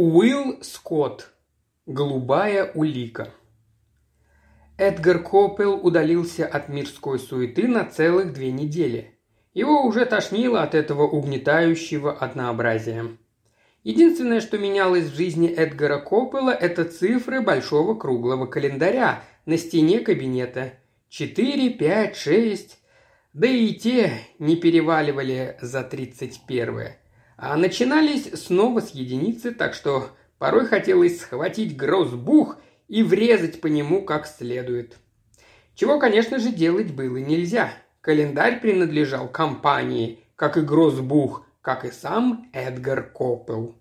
Уилл Скотт. Голубая улика. Эдгар Коппел удалился от мирской суеты на целых две недели. Его уже тошнило от этого угнетающего однообразия. Единственное, что менялось в жизни Эдгара Коппела, это цифры большого круглого календаря на стене кабинета. Четыре, пять, шесть. Да и те не переваливали за тридцать первое а начинались снова с единицы, так что порой хотелось схватить грозбух и врезать по нему как следует. Чего, конечно же, делать было нельзя. Календарь принадлежал компании, как и грозбух, как и сам Эдгар Коппел.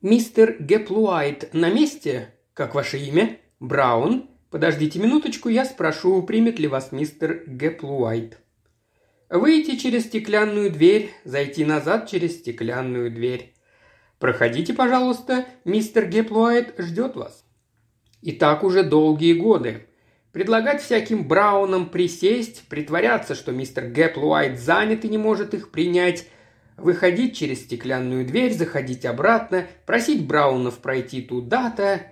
«Мистер Геплуайт на месте? Как ваше имя? Браун? Подождите минуточку, я спрошу, примет ли вас мистер Геплуайт». Выйти через стеклянную дверь, зайти назад через стеклянную дверь. Проходите, пожалуйста, мистер Геплуайт ждет вас. И так уже долгие годы. Предлагать всяким Браунам присесть, притворяться, что мистер Геплуайт занят и не может их принять, выходить через стеклянную дверь, заходить обратно, просить Браунов пройти туда-то.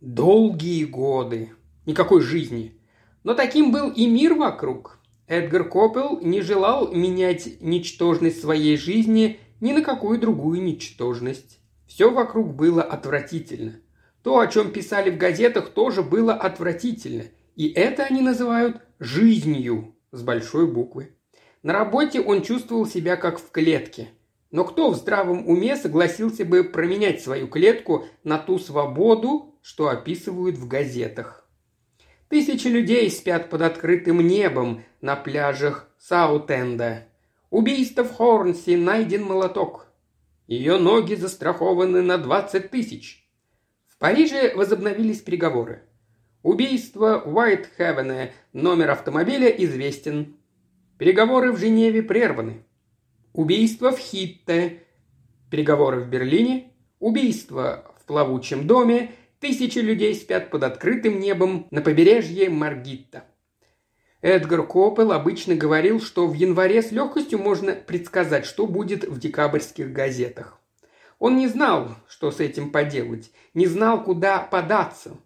Долгие годы. Никакой жизни. Но таким был и мир вокруг. Эдгар Коппел не желал менять ничтожность своей жизни ни на какую другую ничтожность. Все вокруг было отвратительно. То, о чем писали в газетах, тоже было отвратительно. И это они называют «жизнью» с большой буквы. На работе он чувствовал себя как в клетке. Но кто в здравом уме согласился бы променять свою клетку на ту свободу, что описывают в газетах? Тысячи людей спят под открытым небом на пляжах Саутенда. Убийство в Хорнсе найден молоток. Ее ноги застрахованы на 20 тысяч. В Париже возобновились переговоры. Убийство Уайтхевена, номер автомобиля известен. Переговоры в Женеве прерваны. Убийство в Хитте, переговоры в Берлине, убийство в плавучем доме Тысячи людей спят под открытым небом на побережье Маргитта. Эдгар Коппел обычно говорил, что в январе с легкостью можно предсказать, что будет в декабрьских газетах. Он не знал, что с этим поделать, не знал, куда податься.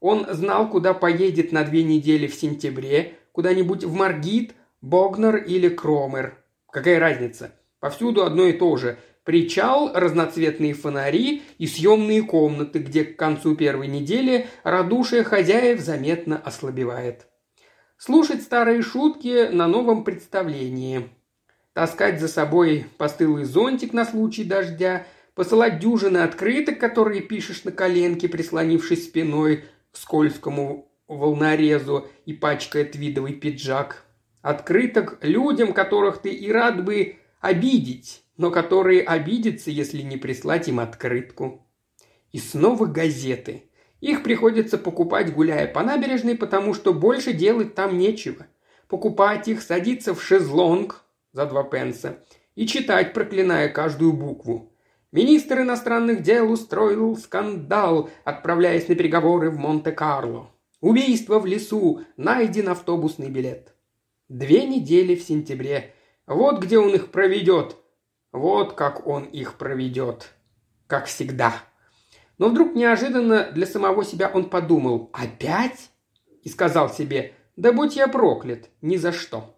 Он знал, куда поедет на две недели в сентябре, куда-нибудь в Маргит, Богнер или Кромер. Какая разница? Повсюду одно и то же. Причал, разноцветные фонари и съемные комнаты, где к концу первой недели радушие хозяев заметно ослабевает. Слушать старые шутки на новом представлении. Таскать за собой постылый зонтик на случай дождя, посылать дюжины открыток, которые пишешь на коленке, прислонившись спиной к скользкому волнорезу и пачкая твидовый пиджак. Открыток людям, которых ты и рад бы обидеть, но которые обидятся, если не прислать им открытку. И снова газеты. Их приходится покупать, гуляя по набережной, потому что больше делать там нечего. Покупать их, садиться в шезлонг за два пенса и читать, проклиная каждую букву. Министр иностранных дел устроил скандал, отправляясь на переговоры в Монте-Карло. Убийство в лесу, найден автобусный билет. Две недели в сентябре. Вот где он их проведет, вот как он их проведет. Как всегда. Но вдруг неожиданно для самого себя он подумал «Опять?» и сказал себе «Да будь я проклят, ни за что».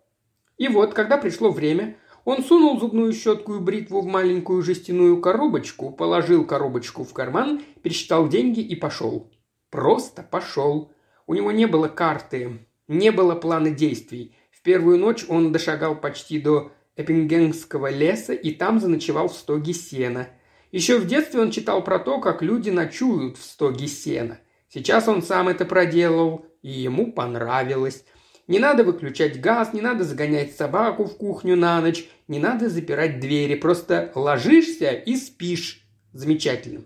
И вот, когда пришло время, он сунул зубную щетку и бритву в маленькую жестяную коробочку, положил коробочку в карман, пересчитал деньги и пошел. Просто пошел. У него не было карты, не было плана действий. В первую ночь он дошагал почти до Эппингенского леса и там заночевал в стоге сена. Еще в детстве он читал про то, как люди ночуют в стоге сена. Сейчас он сам это проделал, и ему понравилось. Не надо выключать газ, не надо загонять собаку в кухню на ночь, не надо запирать двери, просто ложишься и спишь. Замечательно.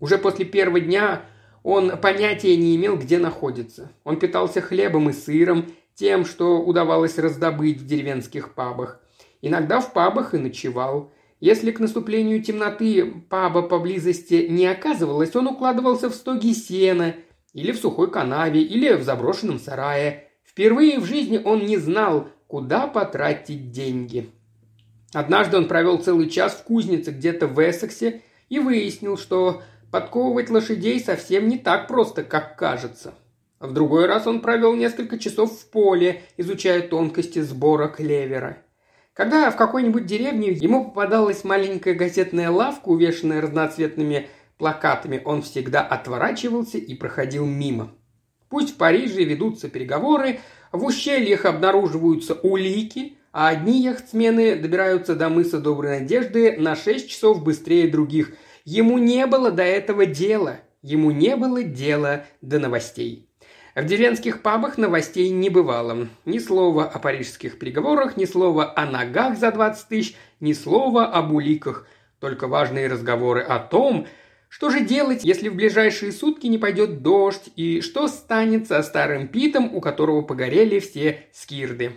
Уже после первого дня он понятия не имел, где находится. Он питался хлебом и сыром, тем, что удавалось раздобыть в деревенских пабах. Иногда в пабах и ночевал. Если к наступлению темноты паба поблизости не оказывалось, он укладывался в стоги сена, или в сухой канаве, или в заброшенном сарае. Впервые в жизни он не знал, куда потратить деньги. Однажды он провел целый час в кузнице где-то в Эссексе и выяснил, что подковывать лошадей совсем не так просто, как кажется. В другой раз он провел несколько часов в поле, изучая тонкости сбора клевера. Когда в какой-нибудь деревне ему попадалась маленькая газетная лавка, увешанная разноцветными плакатами, он всегда отворачивался и проходил мимо. Пусть в Париже ведутся переговоры, в ущельях обнаруживаются улики, а одни яхтсмены добираются до мыса Доброй Надежды на 6 часов быстрее других. Ему не было до этого дела. Ему не было дела до новостей. В деревенских пабах новостей не бывало. Ни слова о парижских переговорах, ни слова о ногах за 20 тысяч, ни слова об уликах. Только важные разговоры о том, что же делать, если в ближайшие сутки не пойдет дождь, и что станет со старым Питом, у которого погорели все скирды.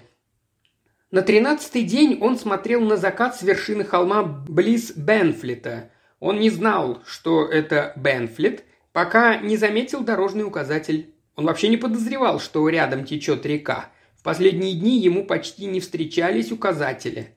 На тринадцатый день он смотрел на закат с вершины холма близ Бенфлита. Он не знал, что это Бенфлит, пока не заметил дорожный указатель. Он вообще не подозревал, что рядом течет река. В последние дни ему почти не встречались указатели.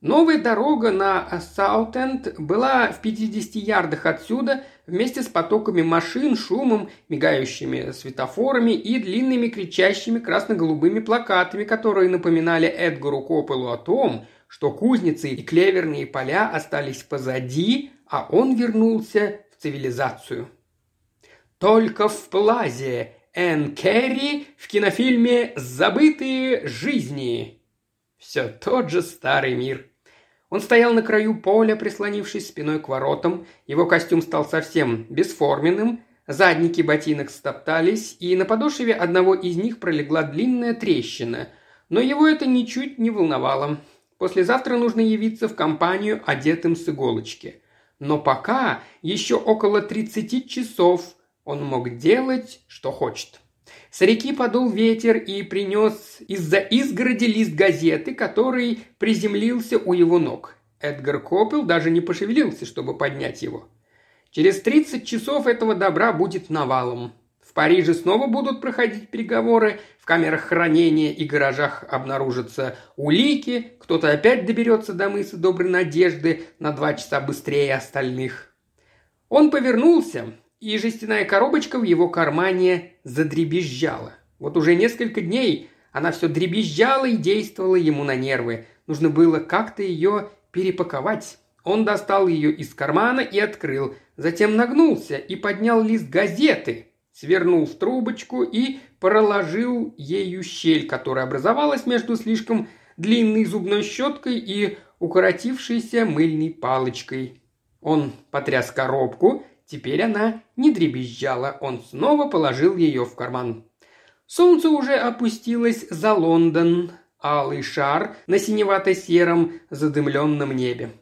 Новая дорога на Саутенд была в 50 ярдах отсюда вместе с потоками машин, шумом, мигающими светофорами и длинными кричащими красно-голубыми плакатами, которые напоминали Эдгару Копелу о том, что кузницы и клеверные поля остались позади, а он вернулся в цивилизацию. Только в Плазе Энн Керри в кинофильме «Забытые жизни» Все тот же старый мир. Он стоял на краю поля, прислонившись спиной к воротам. Его костюм стал совсем бесформенным. Задники ботинок стоптались, и на подошве одного из них пролегла длинная трещина. Но его это ничуть не волновало. Послезавтра нужно явиться в компанию, одетым с иголочки. Но пока еще около 30 часов он мог делать, что хочет. С реки подул ветер и принес из-за изгороди лист газеты, который приземлился у его ног. Эдгар Копел даже не пошевелился, чтобы поднять его. Через 30 часов этого добра будет навалом. В Париже снова будут проходить переговоры, в камерах хранения и гаражах обнаружатся улики, кто-то опять доберется до мыса Доброй Надежды на два часа быстрее остальных. Он повернулся, и жестяная коробочка в его кармане задребезжала. Вот уже несколько дней она все дребезжала и действовала ему на нервы. Нужно было как-то ее перепаковать. Он достал ее из кармана и открыл, затем нагнулся и поднял лист газеты, свернул в трубочку и проложил ею щель, которая образовалась между слишком длинной зубной щеткой и укоротившейся мыльной палочкой. Он потряс коробку Теперь она не дребезжала, он снова положил ее в карман. Солнце уже опустилось за Лондон, алый шар на синевато-сером задымленном небе.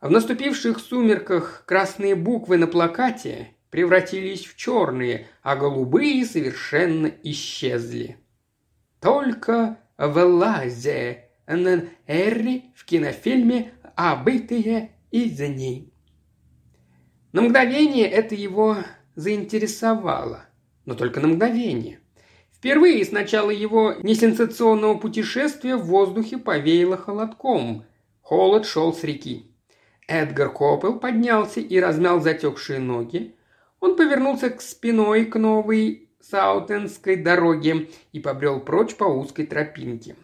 В наступивших сумерках красные буквы на плакате превратились в черные, а голубые совершенно исчезли. Только в Лазе Эрри в кинофильме «Обытые из ней». На мгновение это его заинтересовало, но только на мгновение. Впервые с начала его несенсационного путешествия в воздухе повеяло холодком. Холод шел с реки. Эдгар Копел поднялся и размял затекшие ноги. Он повернулся к спиной к новой Саутенской дороге и побрел прочь по узкой тропинке.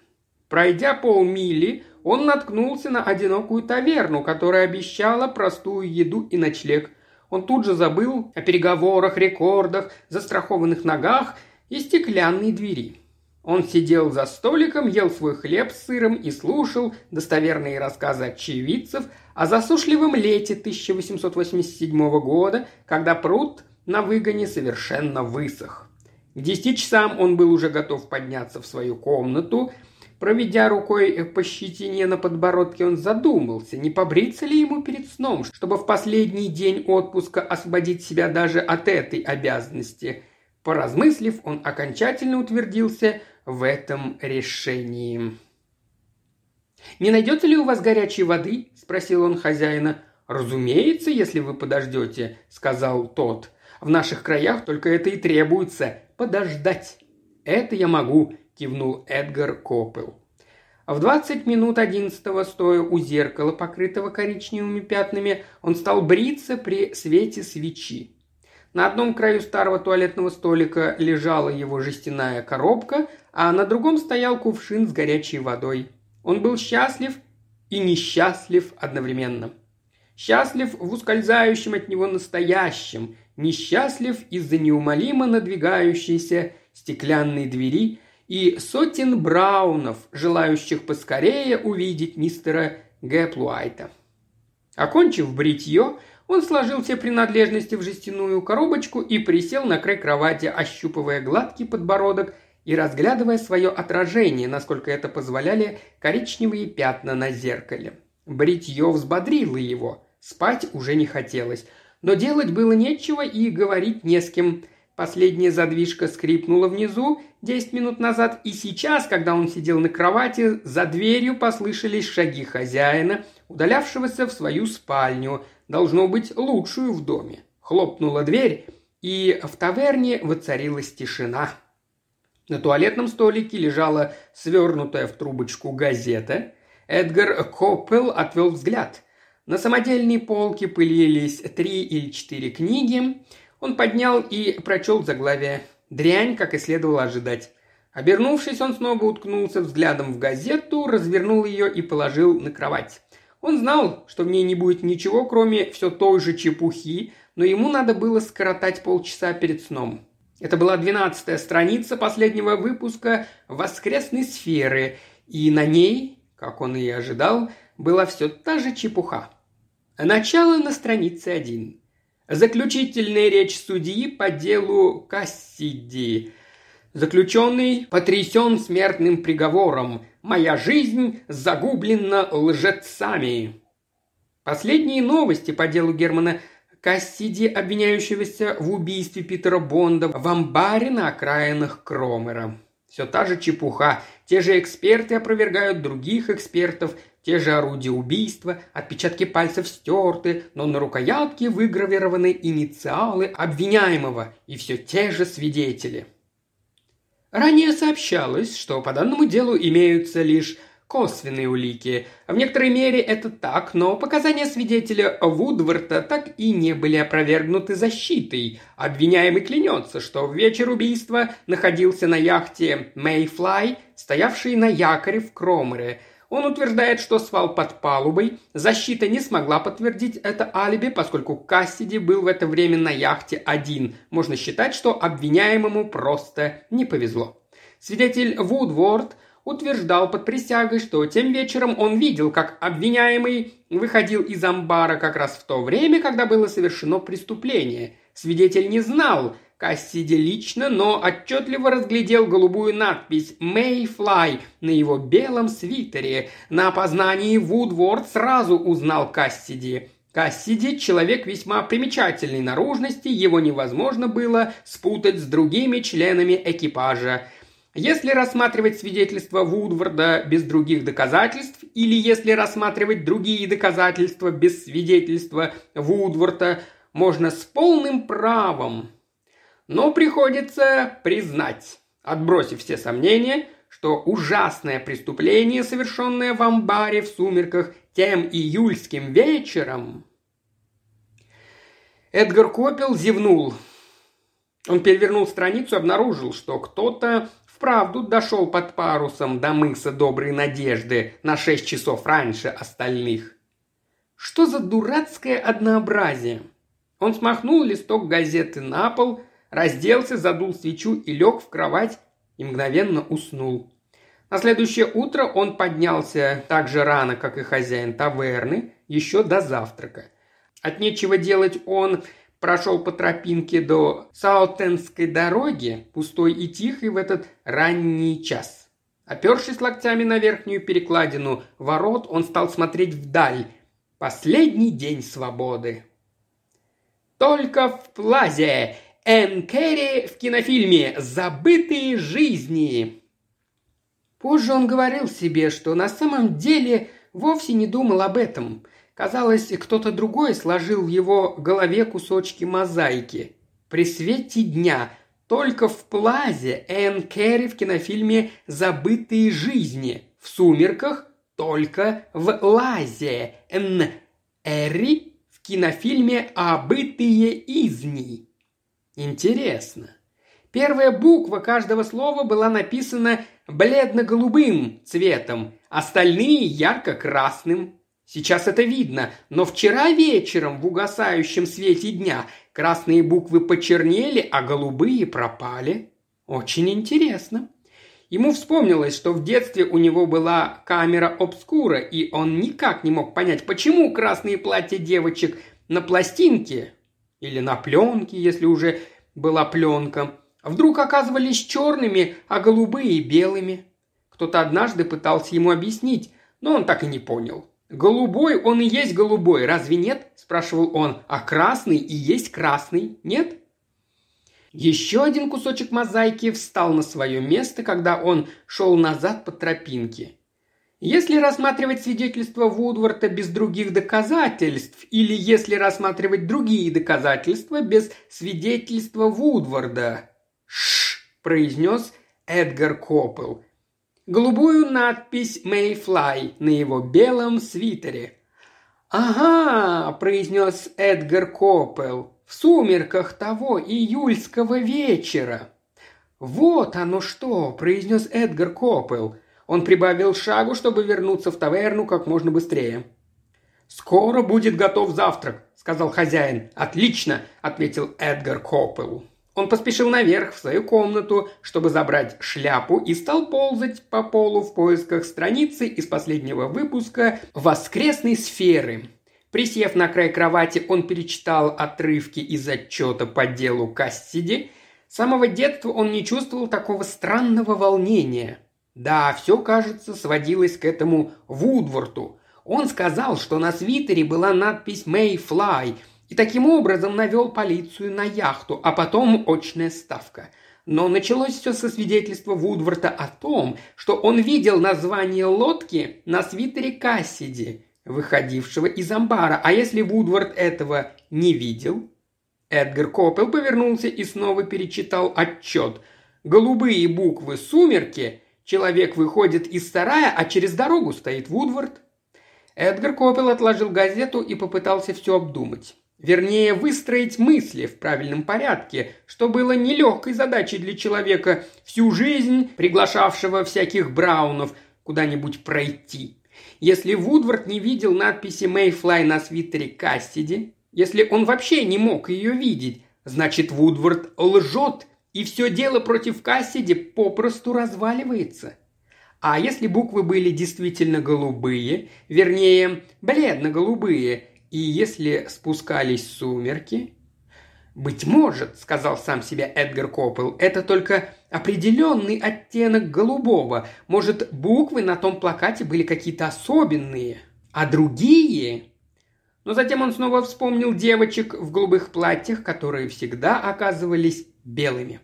Пройдя полмили, он наткнулся на одинокую таверну, которая обещала простую еду и ночлег – он тут же забыл о переговорах, рекордах, застрахованных ногах и стеклянной двери. Он сидел за столиком, ел свой хлеб с сыром и слушал достоверные рассказы очевидцев о засушливом лете 1887 года, когда пруд на выгоне совершенно высох. К десяти часам он был уже готов подняться в свою комнату – Проведя рукой по щетине на подбородке, он задумался, не побриться ли ему перед сном, чтобы в последний день отпуска освободить себя даже от этой обязанности. Поразмыслив, он окончательно утвердился в этом решении. «Не найдется ли у вас горячей воды?» – спросил он хозяина. «Разумеется, если вы подождете», – сказал тот. «В наших краях только это и требуется – подождать». «Это я могу», – кивнул Эдгар Копел. В двадцать минут одиннадцатого, стоя у зеркала, покрытого коричневыми пятнами, он стал бриться при свете свечи. На одном краю старого туалетного столика лежала его жестяная коробка, а на другом стоял кувшин с горячей водой. Он был счастлив и несчастлив одновременно. Счастлив в ускользающем от него настоящем, несчастлив из-за неумолимо надвигающейся стеклянной двери и сотен браунов, желающих поскорее увидеть мистера Гэплуайта. Окончив бритье, он сложил все принадлежности в жестяную коробочку и присел на край кровати, ощупывая гладкий подбородок и разглядывая свое отражение, насколько это позволяли коричневые пятна на зеркале. Бритье взбодрило его, спать уже не хотелось, но делать было нечего и говорить не с кем. Последняя задвижка скрипнула внизу десять минут назад, и сейчас, когда он сидел на кровати, за дверью послышались шаги хозяина, удалявшегося в свою спальню, должно быть, лучшую в доме. Хлопнула дверь, и в таверне воцарилась тишина. На туалетном столике лежала свернутая в трубочку газета. Эдгар Коппел отвел взгляд. На самодельной полке пылились три или четыре книги. Он поднял и прочел заглавие. Дрянь, как и следовало ожидать. Обернувшись, он снова уткнулся взглядом в газету, развернул ее и положил на кровать. Он знал, что в ней не будет ничего, кроме все той же чепухи, но ему надо было скоротать полчаса перед сном. Это была двенадцатая страница последнего выпуска «Воскресной сферы», и на ней, как он и ожидал, была все та же чепуха. Начало на странице один. Заключительная речь судьи по делу Кассиди. Заключенный потрясен смертным приговором. Моя жизнь загублена лжецами. Последние новости по делу Германа Кассиди, обвиняющегося в убийстве Питера Бонда в амбаре на окраинах Кромера. Все та же чепуха. Те же эксперты опровергают других экспертов, те же орудия убийства, отпечатки пальцев стерты, но на рукоятке выгравированы инициалы обвиняемого и все те же свидетели. Ранее сообщалось, что по данному делу имеются лишь косвенные улики. В некоторой мере это так, но показания свидетеля Вудворта так и не были опровергнуты защитой. Обвиняемый клянется, что в вечер убийства находился на яхте Mayfly, стоявшей на якоре в Кромере – он утверждает, что спал под палубой. Защита не смогла подтвердить это алиби, поскольку Кассиди был в это время на яхте один. Можно считать, что обвиняемому просто не повезло. Свидетель Вудворд утверждал под присягой, что тем вечером он видел, как обвиняемый выходил из амбара как раз в то время, когда было совершено преступление. Свидетель не знал, Кассиди лично, но отчетливо разглядел голубую надпись «Mayfly» на его белом свитере. На опознании Вудворд сразу узнал Кассиди. Кассиди – человек весьма примечательной наружности, его невозможно было спутать с другими членами экипажа. Если рассматривать свидетельства Вудворда без других доказательств, или если рассматривать другие доказательства без свидетельства Вудворда, можно с полным правом но приходится признать, отбросив все сомнения, что ужасное преступление, совершенное в амбаре в сумерках тем июльским вечером... Эдгар Копел зевнул. Он перевернул страницу и обнаружил, что кто-то вправду дошел под парусом до мыса Доброй Надежды на шесть часов раньше остальных. Что за дурацкое однообразие? Он смахнул листок газеты на пол, разделся, задул свечу и лег в кровать и мгновенно уснул. На следующее утро он поднялся так же рано, как и хозяин таверны, еще до завтрака. От нечего делать он прошел по тропинке до Саутенской дороги, пустой и тихой в этот ранний час. Опершись локтями на верхнюю перекладину ворот, он стал смотреть вдаль. Последний день свободы. Только в плазе Энн Керри в кинофильме «Забытые жизни». Позже он говорил себе, что на самом деле вовсе не думал об этом. Казалось, кто-то другой сложил в его голове кусочки мозаики. При свете дня только в плазе Энн Керри в кинофильме «Забытые жизни» в сумерках только в Лазе, Н. Эри в кинофильме «Обытые изни». Интересно. Первая буква каждого слова была написана бледно-голубым цветом, остальные ярко-красным. Сейчас это видно, но вчера вечером в угасающем свете дня красные буквы почернели, а голубые пропали. Очень интересно. Ему вспомнилось, что в детстве у него была камера обскура, и он никак не мог понять, почему красные платья девочек на пластинке или на пленке, если уже была пленка, вдруг оказывались черными, а голубые – белыми. Кто-то однажды пытался ему объяснить, но он так и не понял. «Голубой он и есть голубой, разве нет?» – спрашивал он. «А красный и есть красный, нет?» Еще один кусочек мозаики встал на свое место, когда он шел назад по тропинке. Если рассматривать свидетельство Вудворта без других доказательств, или если рассматривать другие доказательства без свидетельства Вудворда, «Ш», – произнес Эдгар Коппел. Голубую надпись «Мэйфлай» на его белом свитере. «Ага», – произнес Эдгар Коппел, – «в сумерках того июльского вечера». «Вот оно что!» – произнес Эдгар Коппел. Он прибавил шагу, чтобы вернуться в таверну как можно быстрее. «Скоро будет готов завтрак», – сказал хозяин. «Отлично», – ответил Эдгар Коппел. Он поспешил наверх в свою комнату, чтобы забрать шляпу и стал ползать по полу в поисках страницы из последнего выпуска «Воскресной сферы». Присев на край кровати, он перечитал отрывки из отчета по делу Кассиди. С самого детства он не чувствовал такого странного волнения. Да, все, кажется, сводилось к этому Вудворту. Он сказал, что на свитере была надпись «May Fly», и таким образом навел полицию на яхту, а потом очная ставка. Но началось все со свидетельства Вудворта о том, что он видел название лодки на свитере Кассиди, выходившего из амбара. А если Вудворд этого не видел? Эдгар Коппел повернулся и снова перечитал отчет. Голубые буквы «Сумерки», человек выходит из сарая, а через дорогу стоит Вудворд. Эдгар Коппел отложил газету и попытался все обдумать. Вернее, выстроить мысли в правильном порядке, что было нелегкой задачей для человека, всю жизнь приглашавшего всяких браунов куда-нибудь пройти. Если Вудвард не видел надписи «Мэйфлай» на свитере Кассиди, если он вообще не мог ее видеть, значит Вудвард лжет, и все дело против Кассиди попросту разваливается. А если буквы были действительно голубые, вернее, бледно-голубые – и если спускались сумерки... «Быть может», — сказал сам себе Эдгар Коппел, — «это только определенный оттенок голубого. Может, буквы на том плакате были какие-то особенные, а другие...» Но затем он снова вспомнил девочек в голубых платьях, которые всегда оказывались белыми.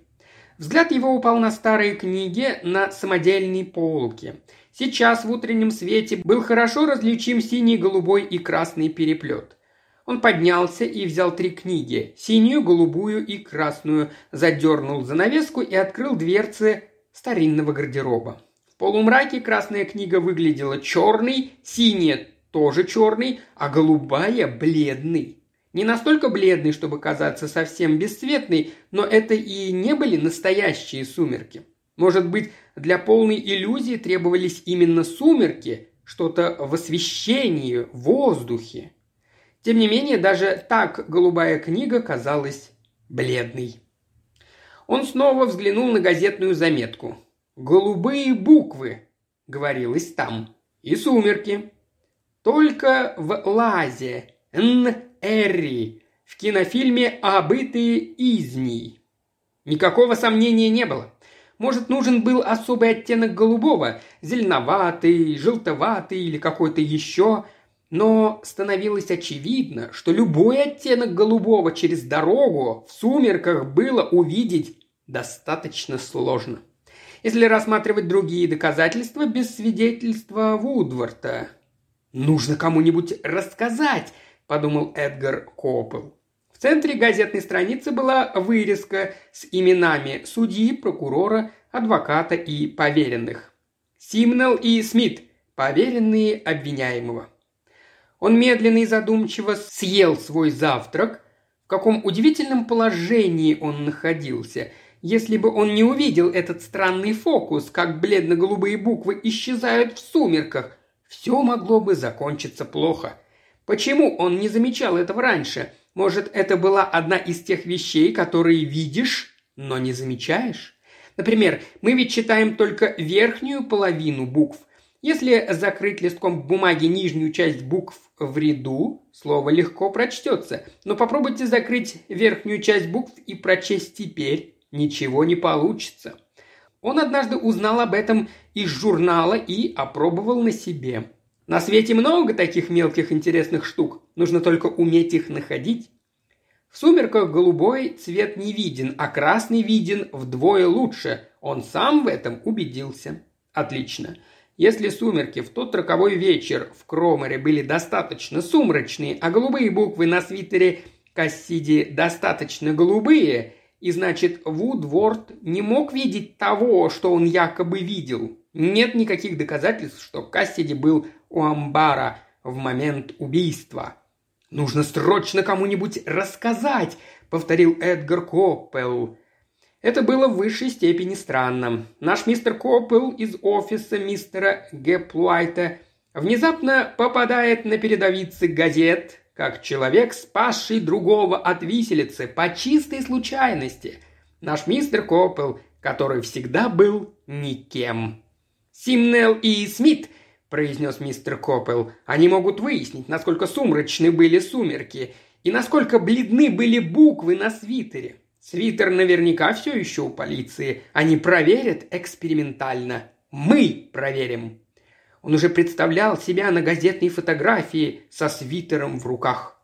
Взгляд его упал на старые книги на самодельной полке. Сейчас в утреннем свете был хорошо различим синий, голубой и красный переплет. Он поднялся и взял три книги – синюю, голубую и красную, задернул занавеску и открыл дверцы старинного гардероба. В полумраке красная книга выглядела черной, синяя тоже черный, а голубая – бледный. Не настолько бледный, чтобы казаться совсем бесцветной, но это и не были настоящие сумерки. Может быть, для полной иллюзии требовались именно сумерки, что-то в освещении, в воздухе. Тем не менее, даже так голубая книга казалась бледной. Он снова взглянул на газетную заметку. «Голубые буквы», — говорилось там, — «и сумерки». Только в Лазе, Н-Эрри, в кинофильме «Обытые изней». Никакого сомнения не было. Может, нужен был особый оттенок голубого, зеленоватый, желтоватый или какой-то еще, но становилось очевидно, что любой оттенок голубого через дорогу в сумерках было увидеть достаточно сложно. Если рассматривать другие доказательства без свидетельства Вудворта. «Нужно кому-нибудь рассказать», – подумал Эдгар Коппел. В центре газетной страницы была вырезка с именами судьи, прокурора, адвоката и поверенных. Симнел и Смит, поверенные обвиняемого. Он медленно и задумчиво съел свой завтрак. В каком удивительном положении он находился – если бы он не увидел этот странный фокус, как бледно-голубые буквы исчезают в сумерках, все могло бы закончиться плохо. Почему он не замечал этого раньше? Может, это была одна из тех вещей, которые видишь, но не замечаешь? Например, мы ведь читаем только верхнюю половину букв. Если закрыть листком бумаги нижнюю часть букв в ряду, слово легко прочтется. Но попробуйте закрыть верхнюю часть букв и прочесть теперь ничего не получится. Он однажды узнал об этом из журнала и опробовал на себе. На свете много таких мелких интересных штук, нужно только уметь их находить. В сумерках голубой цвет не виден, а красный виден вдвое лучше. Он сам в этом убедился. Отлично. Если сумерки в тот роковой вечер в Кромере были достаточно сумрачные, а голубые буквы на свитере Кассиди достаточно голубые, и значит, Вудворд не мог видеть того, что он якобы видел. Нет никаких доказательств, что Кассиди был у амбара в момент убийства. «Нужно срочно кому-нибудь рассказать», — повторил Эдгар Коппел. Это было в высшей степени странно. Наш мистер Коппел из офиса мистера Геплуайта внезапно попадает на передовицы газет, как человек, спасший другого от виселицы по чистой случайности. Наш мистер Коппел, который всегда был никем. «Симнел и Смит», – произнес мистер Коппел, – «они могут выяснить, насколько сумрачны были сумерки и насколько бледны были буквы на свитере. Свитер наверняка все еще у полиции. Они проверят экспериментально. Мы проверим». Он уже представлял себя на газетной фотографии со свитером в руках.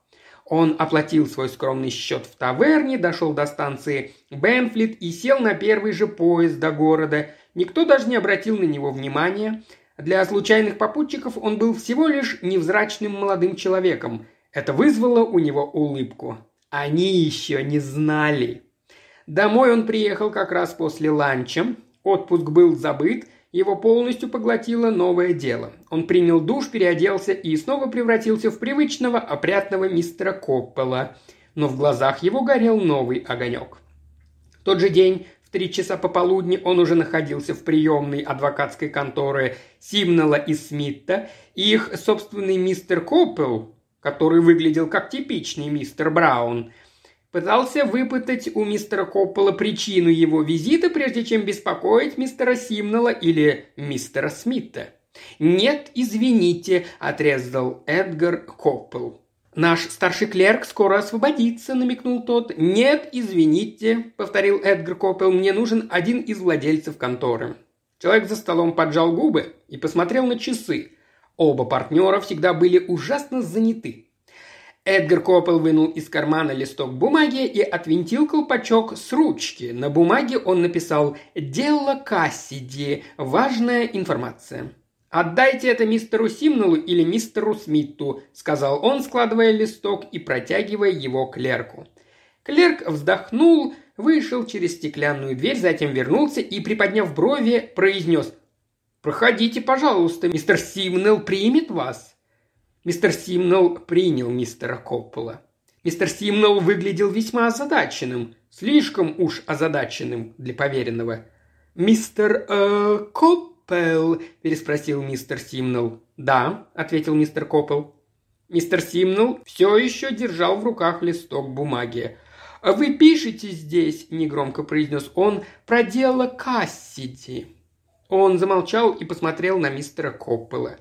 Он оплатил свой скромный счет в таверне, дошел до станции Бенфлит и сел на первый же поезд до города. Никто даже не обратил на него внимания. Для случайных попутчиков он был всего лишь невзрачным молодым человеком. Это вызвало у него улыбку. Они еще не знали. Домой он приехал как раз после ланча. Отпуск был забыт, его полностью поглотило новое дело. Он принял душ, переоделся и снова превратился в привычного, опрятного мистера Коппела. Но в глазах его горел новый огонек. В тот же день три часа пополудни он уже находился в приемной адвокатской конторы Симнела и Смитта, и их собственный мистер Коппел, который выглядел как типичный мистер Браун – Пытался выпытать у мистера Коппола причину его визита, прежде чем беспокоить мистера Симнела или мистера Смита. «Нет, извините», – отрезал Эдгар Коппел. «Наш старший клерк скоро освободится», – намекнул тот. «Нет, извините», – повторил Эдгар Коппел. «Мне нужен один из владельцев конторы». Человек за столом поджал губы и посмотрел на часы. Оба партнера всегда были ужасно заняты. Эдгар Коппел вынул из кармана листок бумаги и отвинтил колпачок с ручки. На бумаге он написал «Дело Кассиди. Важная информация». «Отдайте это мистеру Симнелу или мистеру Смиту», – сказал он, складывая листок и протягивая его клерку. Клерк вздохнул, вышел через стеклянную дверь, затем вернулся и, приподняв брови, произнес «Проходите, пожалуйста, мистер Симнел примет вас». Мистер Симнелл принял мистера Коппола. Мистер Симнелл выглядел весьма озадаченным, слишком уж озадаченным для поверенного. «Мистер э, Коппел?» – переспросил мистер Симнелл. «Да», – ответил мистер Коппел. Мистер Симнелл все еще держал в руках листок бумаги. «Вы пишете здесь», – негромко произнес он, – «про дело Кассиди». Он замолчал и посмотрел на мистера Коппела.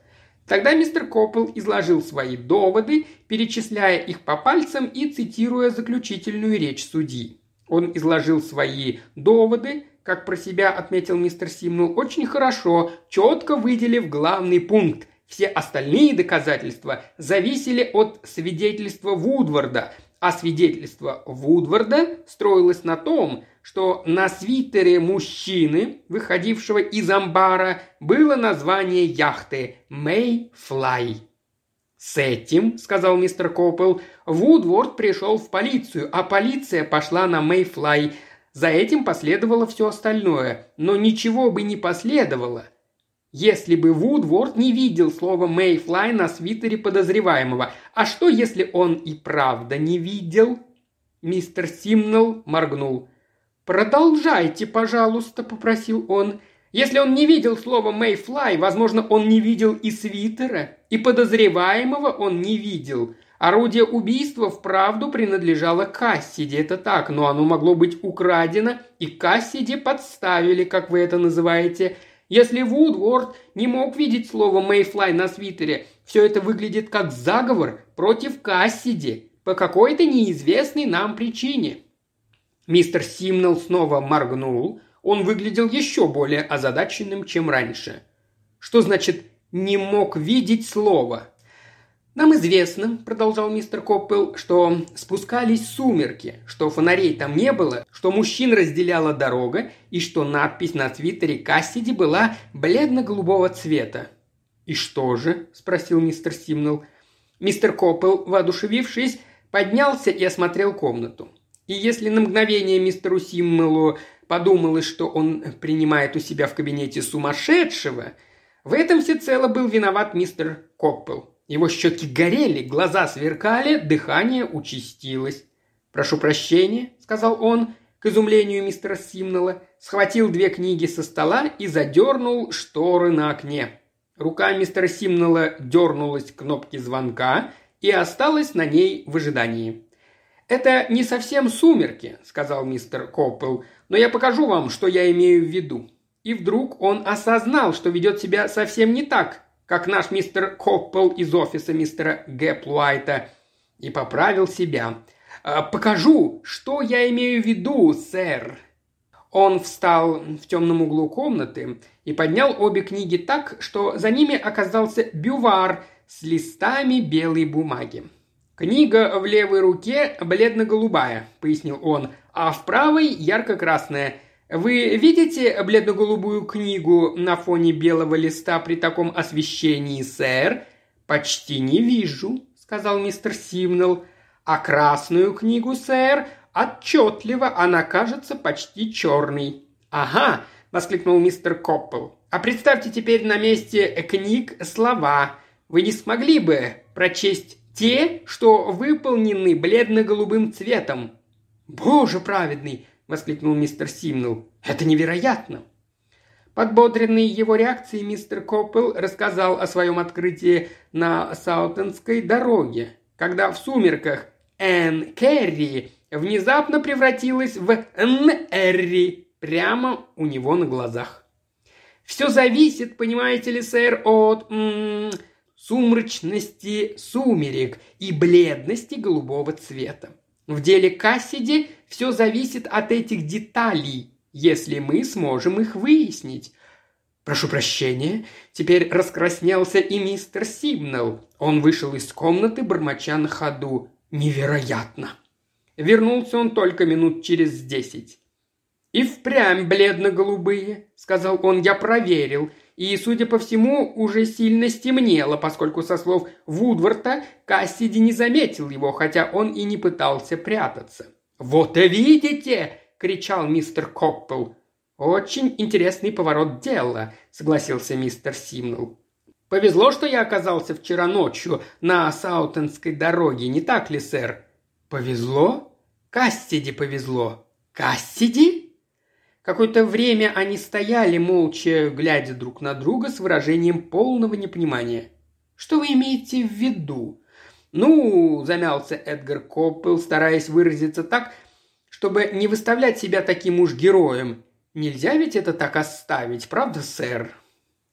Тогда мистер Коппел изложил свои доводы, перечисляя их по пальцам и цитируя заключительную речь судьи. Он изложил свои доводы, как про себя отметил мистер Симнул, очень хорошо, четко выделив главный пункт. Все остальные доказательства зависели от свидетельства Вудварда, а свидетельство Вудварда строилось на том, что на свитере мужчины, выходившего из амбара, было название яхты «Мэйфлай». «С этим, — сказал мистер Коппел, — Вудворд пришел в полицию, а полиция пошла на Мэйфлай. За этим последовало все остальное, но ничего бы не последовало. если бы Вудворд не видел слова «Мэйфлай» на свитере подозреваемого. А что, если он и правда не видел?» Мистер Симнелл моргнул. «Продолжайте, пожалуйста», — попросил он. «Если он не видел слова «Мэйфлай», возможно, он не видел и свитера, и подозреваемого он не видел. Орудие убийства вправду принадлежало Кассиде, это так, но оно могло быть украдено, и Кассиде подставили, как вы это называете. Если Вудворд не мог видеть слово «Мэйфлай» на свитере, все это выглядит как заговор против Кассиди по какой-то неизвестной нам причине. Мистер Симнелл снова моргнул. Он выглядел еще более озадаченным, чем раньше. Что значит «не мог видеть слово»? «Нам известно», – продолжал мистер Коппел, – «что спускались сумерки, что фонарей там не было, что мужчин разделяла дорога и что надпись на твиттере Кассиди была бледно-голубого цвета». «И что же?» – спросил мистер Симнелл. Мистер Коппел, воодушевившись, поднялся и осмотрел комнату. И если на мгновение мистеру Симмелу подумалось, что он принимает у себя в кабинете сумасшедшего, в этом всецело был виноват мистер Коппел. Его щеки горели, глаза сверкали, дыхание участилось. «Прошу прощения», — сказал он, к изумлению мистера Симнелла, схватил две книги со стола и задернул шторы на окне. Рука мистера Симнелла дернулась к кнопке звонка и осталась на ней в ожидании. «Это не совсем сумерки», — сказал мистер Коппел, «но я покажу вам, что я имею в виду». И вдруг он осознал, что ведет себя совсем не так, как наш мистер Коппел из офиса мистера Гэплуайта, и поправил себя. «А, «Покажу, что я имею в виду, сэр». Он встал в темном углу комнаты и поднял обе книги так, что за ними оказался бювар с листами белой бумаги. «Книга в левой руке бледно-голубая», — пояснил он, — «а в правой ярко-красная. Вы видите бледно-голубую книгу на фоне белого листа при таком освещении, сэр?» «Почти не вижу», — сказал мистер Симнелл. «А красную книгу, сэр, отчетливо она кажется почти черной». «Ага», — воскликнул мистер Коппел. «А представьте теперь на месте книг слова. Вы не смогли бы прочесть те, что выполнены бледно-голубым цветом». «Боже праведный!» – воскликнул мистер Симнелл. «Это невероятно!» Подбодренный его реакцией, мистер Коппел рассказал о своем открытии на Саутенской дороге, когда в сумерках Энн Керри внезапно превратилась в Н Эрри прямо у него на глазах. «Все зависит, понимаете ли, сэр, от м -м, сумрачности сумерек и бледности голубого цвета. В деле Кассиди все зависит от этих деталей, если мы сможем их выяснить. Прошу прощения, теперь раскраснелся и мистер Симнелл. Он вышел из комнаты, бормоча на ходу. Невероятно! Вернулся он только минут через десять. «И впрямь бледно-голубые», — сказал он, — «я проверил и, судя по всему, уже сильно стемнело, поскольку, со слов Вудворта, Кассиди не заметил его, хотя он и не пытался прятаться. «Вот и видите!» – кричал мистер Коппел. «Очень интересный поворот дела», – согласился мистер Симнелл. «Повезло, что я оказался вчера ночью на Саутенской дороге, не так ли, сэр?» «Повезло? Кассиди повезло». «Кассиди?» Какое-то время они стояли, молча глядя друг на друга с выражением полного непонимания. «Что вы имеете в виду?» «Ну», – замялся Эдгар Коппел, стараясь выразиться так, чтобы не выставлять себя таким уж героем. «Нельзя ведь это так оставить, правда, сэр?»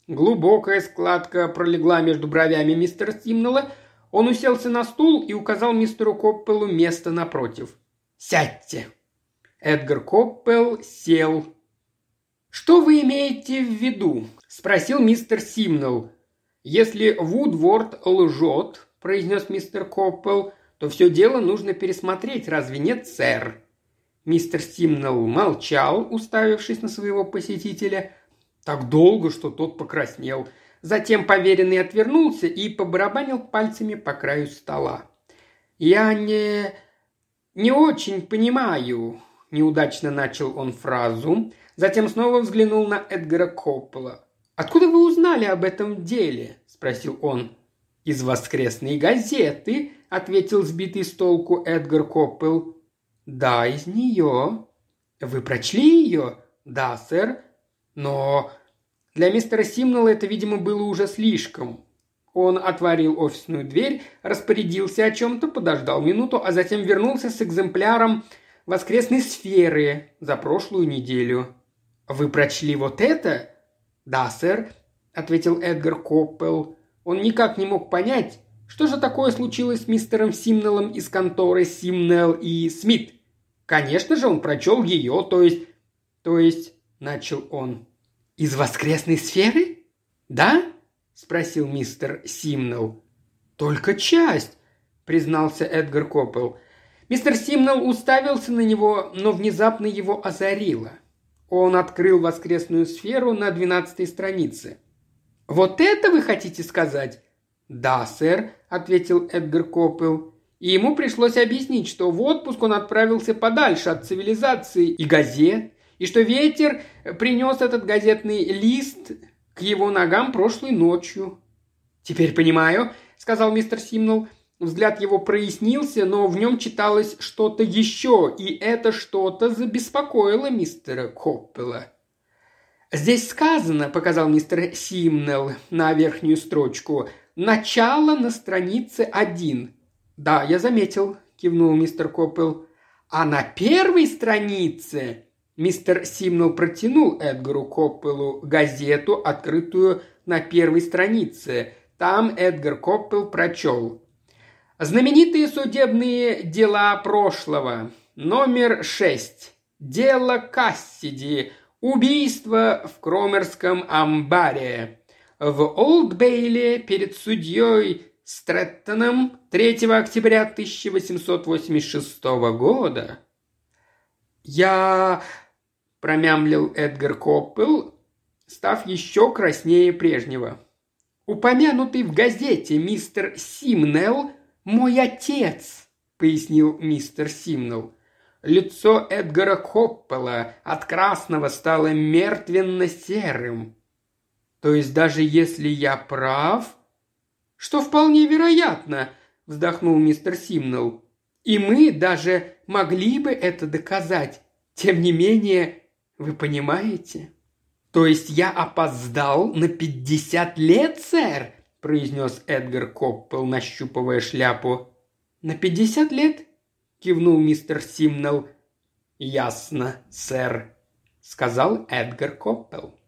Глубокая складка пролегла между бровями мистера Симнелла. Он уселся на стул и указал мистеру Коппелу место напротив. «Сядьте!» Эдгар Коппел сел. «Что вы имеете в виду?» – спросил мистер Симнелл. «Если Вудворд лжет», – произнес мистер Коппел, – «то все дело нужно пересмотреть, разве нет, сэр?» Мистер Симнелл молчал, уставившись на своего посетителя, так долго, что тот покраснел. Затем поверенный отвернулся и побарабанил пальцами по краю стола. «Я не... не очень понимаю», Неудачно начал он фразу, затем снова взглянул на Эдгара Коппола. «Откуда вы узнали об этом деле?» – спросил он. «Из воскресной газеты», – ответил сбитый с толку Эдгар Коппел. «Да, из нее». «Вы прочли ее?» «Да, сэр». «Но для мистера Симнелла это, видимо, было уже слишком. Он отворил офисную дверь, распорядился о чем-то, подождал минуту, а затем вернулся с экземпляром воскресной сферы за прошлую неделю. «Вы прочли вот это?» «Да, сэр», — ответил Эдгар Коппел. Он никак не мог понять, что же такое случилось с мистером Симнеллом из конторы Симнелл и Смит. Конечно же, он прочел ее, то есть... То есть, начал он. Из воскресной сферы? Да? спросил мистер Симнелл. Только часть, признался Эдгар Коппел. Мистер Симнелл уставился на него, но внезапно его озарило. Он открыл воскресную сферу на двенадцатой странице. «Вот это вы хотите сказать?» «Да, сэр», – ответил Эдгар Коппел. И ему пришлось объяснить, что в отпуск он отправился подальше от цивилизации и газет, и что ветер принес этот газетный лист к его ногам прошлой ночью. «Теперь понимаю», – сказал мистер Симнул. Взгляд его прояснился, но в нем читалось что-то еще, и это что-то забеспокоило мистера Коппела. «Здесь сказано», – показал мистер Симнелл на верхнюю строчку, – «начало на странице один». «Да, я заметил», – кивнул мистер Коппел. «А на первой странице...» Мистер Симнелл протянул Эдгару Коппелу газету, открытую на первой странице. Там Эдгар Коппел прочел. Знаменитые судебные дела прошлого. Номер шесть. Дело Кассиди. Убийство в Кромерском амбаре. В Олд-Бейле перед судьей Стрэттоном 3 октября 1886 года. «Я...» – промямлил Эдгар Коппел, став еще краснее прежнего. «Упомянутый в газете мистер Симнелл – мой отец», – пояснил мистер Симнелл. Лицо Эдгара Коппела от красного стало мертвенно-серым. То есть даже если я прав, что вполне вероятно, вздохнул мистер Симнелл. И мы даже могли бы это доказать. Тем не менее, вы понимаете? То есть я опоздал на пятьдесят лет, сэр? Произнес Эдгар Коппел, нащупывая шляпу. На пятьдесят лет? кивнул мистер Симнелл. «Ясно, сэр», — сказал Эдгар Коппел.